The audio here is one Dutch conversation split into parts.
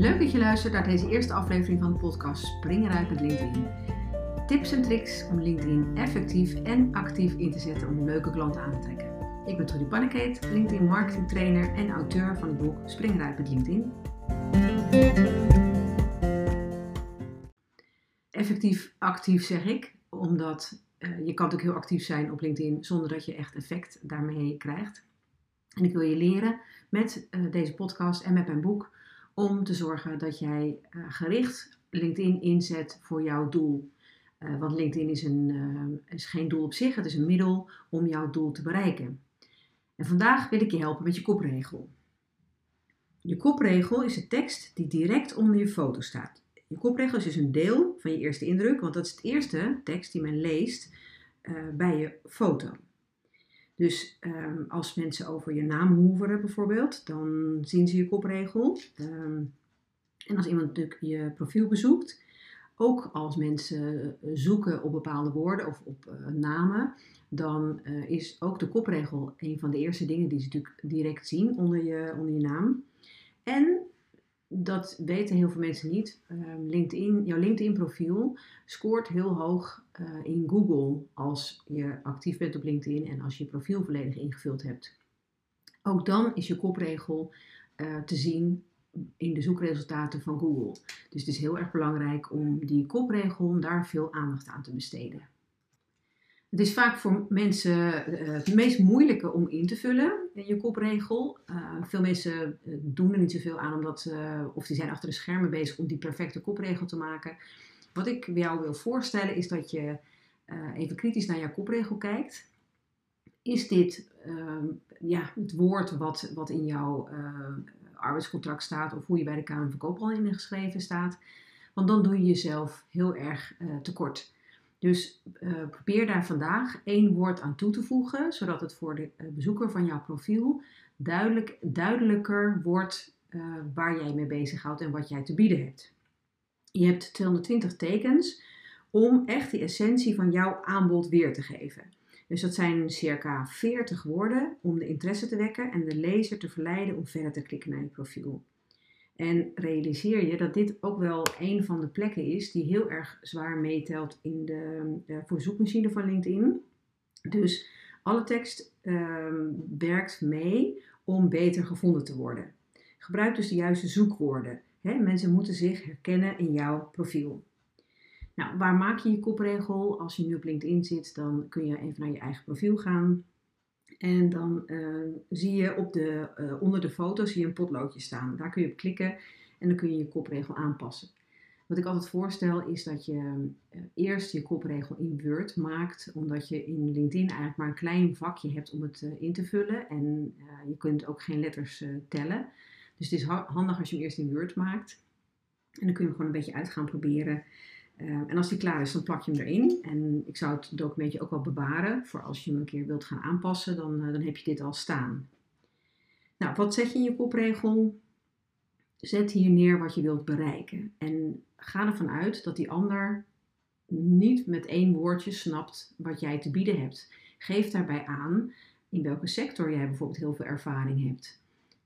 Leuk dat je luistert naar deze eerste aflevering van de podcast Spring eruit met LinkedIn. Tips en tricks om LinkedIn effectief en actief in te zetten om leuke klanten aan te trekken. Ik ben Trudy Pannekeet, LinkedIn marketing trainer en auteur van het boek Spring eruit met LinkedIn. Effectief actief zeg ik, omdat uh, je kan natuurlijk heel actief zijn op LinkedIn zonder dat je echt effect daarmee krijgt. En ik wil je leren met uh, deze podcast en met mijn boek om te zorgen dat jij uh, gericht LinkedIn inzet voor jouw doel. Uh, want LinkedIn is, een, is geen doel op zich, het is een middel om jouw doel te bereiken. En vandaag wil ik je helpen met je kopregel. Je kopregel is de tekst die direct onder je foto staat. Je kopregel is dus een deel van je eerste indruk, want dat is het eerste tekst die men leest bij je foto. Dus um, als mensen over je naam hoeveren bijvoorbeeld, dan zien ze je kopregel. Um, en als iemand natuurlijk je profiel bezoekt, ook als mensen zoeken op bepaalde woorden of op uh, namen, dan uh, is ook de kopregel een van de eerste dingen die ze natuurlijk direct zien onder je, onder je naam. En dat weten heel veel mensen niet. Um, LinkedIn, jouw LinkedIn-profiel scoort heel hoog uh, in Google als je actief bent op LinkedIn en als je je profiel volledig ingevuld hebt. Ook dan is je kopregel uh, te zien in de zoekresultaten van Google. Dus het is heel erg belangrijk om die kopregel, om daar veel aandacht aan te besteden. Het is vaak voor mensen uh, het meest moeilijke om in te vullen, je kopregel. Uh, veel mensen doen er niet zoveel aan, omdat, of die zijn achter de schermen bezig om die perfecte kopregel te maken. Wat ik jou wil voorstellen is dat je even kritisch naar jouw kopregel kijkt. Is dit ehm, ja, het woord wat, wat in jouw arbeidscontract staat, of hoe je bij de Kamer van Koophandel ingeschreven staat? Want dan doe je jezelf heel erg tekort. Dus uh, probeer daar vandaag één woord aan toe te voegen, zodat het voor de uh, bezoeker van jouw profiel duidelijk, duidelijker wordt uh, waar jij mee bezighoudt en wat jij te bieden hebt. Je hebt 220 tekens om echt die essentie van jouw aanbod weer te geven. Dus dat zijn circa 40 woorden om de interesse te wekken en de lezer te verleiden om verder te klikken naar je profiel. En realiseer je dat dit ook wel een van de plekken is die heel erg zwaar meetelt in de, de voor zoekmachine van LinkedIn. Dus alle tekst um, werkt mee om beter gevonden te worden. Gebruik dus de juiste zoekwoorden. He, mensen moeten zich herkennen in jouw profiel. Nou, waar maak je je kopregel? Als je nu op LinkedIn zit, dan kun je even naar je eigen profiel gaan. En dan uh, zie je op de, uh, onder de foto zie je een potloodje staan. Daar kun je op klikken en dan kun je je kopregel aanpassen. Wat ik altijd voorstel is dat je uh, eerst je kopregel in Word maakt, omdat je in LinkedIn eigenlijk maar een klein vakje hebt om het in te vullen. En je kunt ook geen letters tellen. Dus het is handig als je hem eerst in Word maakt. En dan kun je hem gewoon een beetje uit gaan proberen. Uh, en als die klaar is, dan plak je hem erin. En ik zou het documentje ook wel bewaren voor als je hem een keer wilt gaan aanpassen, dan, uh, dan heb je dit al staan. Nou, wat zet je in je kopregel? Zet hier neer wat je wilt bereiken. En ga ervan uit dat die ander niet met één woordje snapt wat jij te bieden hebt. Geef daarbij aan in welke sector jij bijvoorbeeld heel veel ervaring hebt.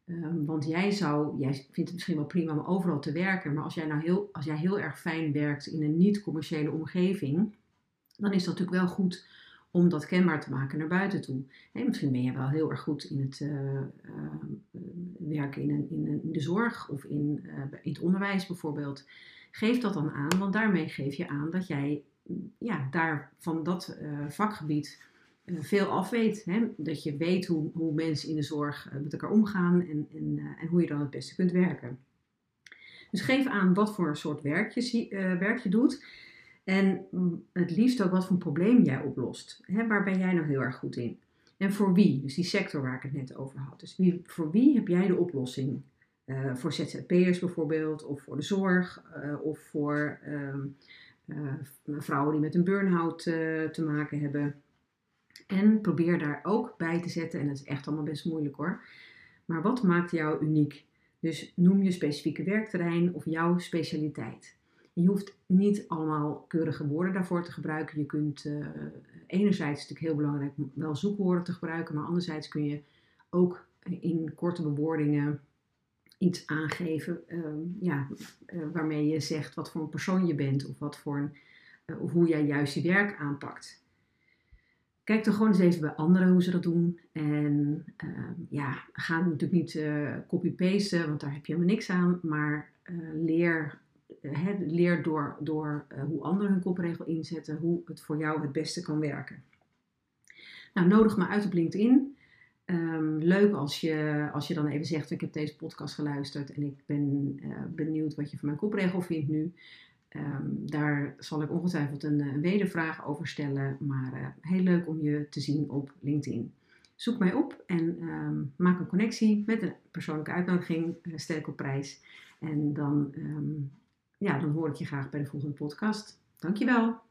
Um, want jij zou, jij vindt het misschien wel prima om overal te werken, maar als jij nou heel, als jij heel erg fijn werkt in een niet-commerciële omgeving, dan is dat natuurlijk wel goed om dat kenbaar te maken naar buiten toe. Hey, misschien ben je wel heel erg goed in het uh, uh, werken in, in, in, de zorg of in, uh, in het onderwijs bijvoorbeeld. Geef dat dan aan, want daarmee geef je aan dat jij ja, daar van dat vakgebied eh, veel afweet. Hè? Dat je weet hoe, hoe mensen in de zorg eh, met elkaar omgaan en, en, uh, en hoe je dan het beste kunt werken. Dus geef aan wat voor soort werk je, uh, werk je doet. En mm, het liefst ook wat voor probleem jij oplost. Hè? Waar ben jij nou heel erg goed in? En voor wie? Dus die sector waar ik het net over had. Dus wie, voor wie heb jij de oplossing? Voor ZZP'ers bijvoorbeeld, of voor de zorg, of voor uh, vrouwen die met een burn-out te maken hebben. En probeer daar ook bij te zetten, en dat is echt allemaal best moeilijk hoor. Maar wat maakt jou uniek? Dus noem je specifieke werkterrein of jouw specialiteit. je hoeft niet allemaal keurige woorden daarvoor te gebruiken. Je kunt uh, enerzijds natuurlijk heel belangrijk wel zoekwoorden te gebruiken, maar anderzijds kun je ook in korte bewoordingen iets aangeven ehm, ja, eh, waarmee je zegt wat voor een persoon je bent of, wat voor een, eh, of hoe jij juist je werk aanpakt. Kijk dan gewoon eens even bij anderen hoe ze dat doen. En ehm, ja, ga natuurlijk niet uh, copy-pasten, want daar heb je helemaal niks aan. Maar leer, leer door, door hoe anderen hun kopregel inzetten, hoe het voor jou het beste kan werken. Nou, nodig me uit op LinkedIn. Um, leuk als je, als je dan even zegt: Ik heb deze podcast geluisterd en ik ben benieuwd wat je van mijn kopregel vindt nu. Um, daar zal ik ongetwijfeld een, een wedervraag over stellen, maar uh, heel leuk om je te zien op LinkedIn. Zoek mij op en um, maak een connectie met een persoonlijke uitnodiging, uh, sterk op prijs. En dan, ja, dan hoor ik je graag bij de volgende podcast. Dankjewel.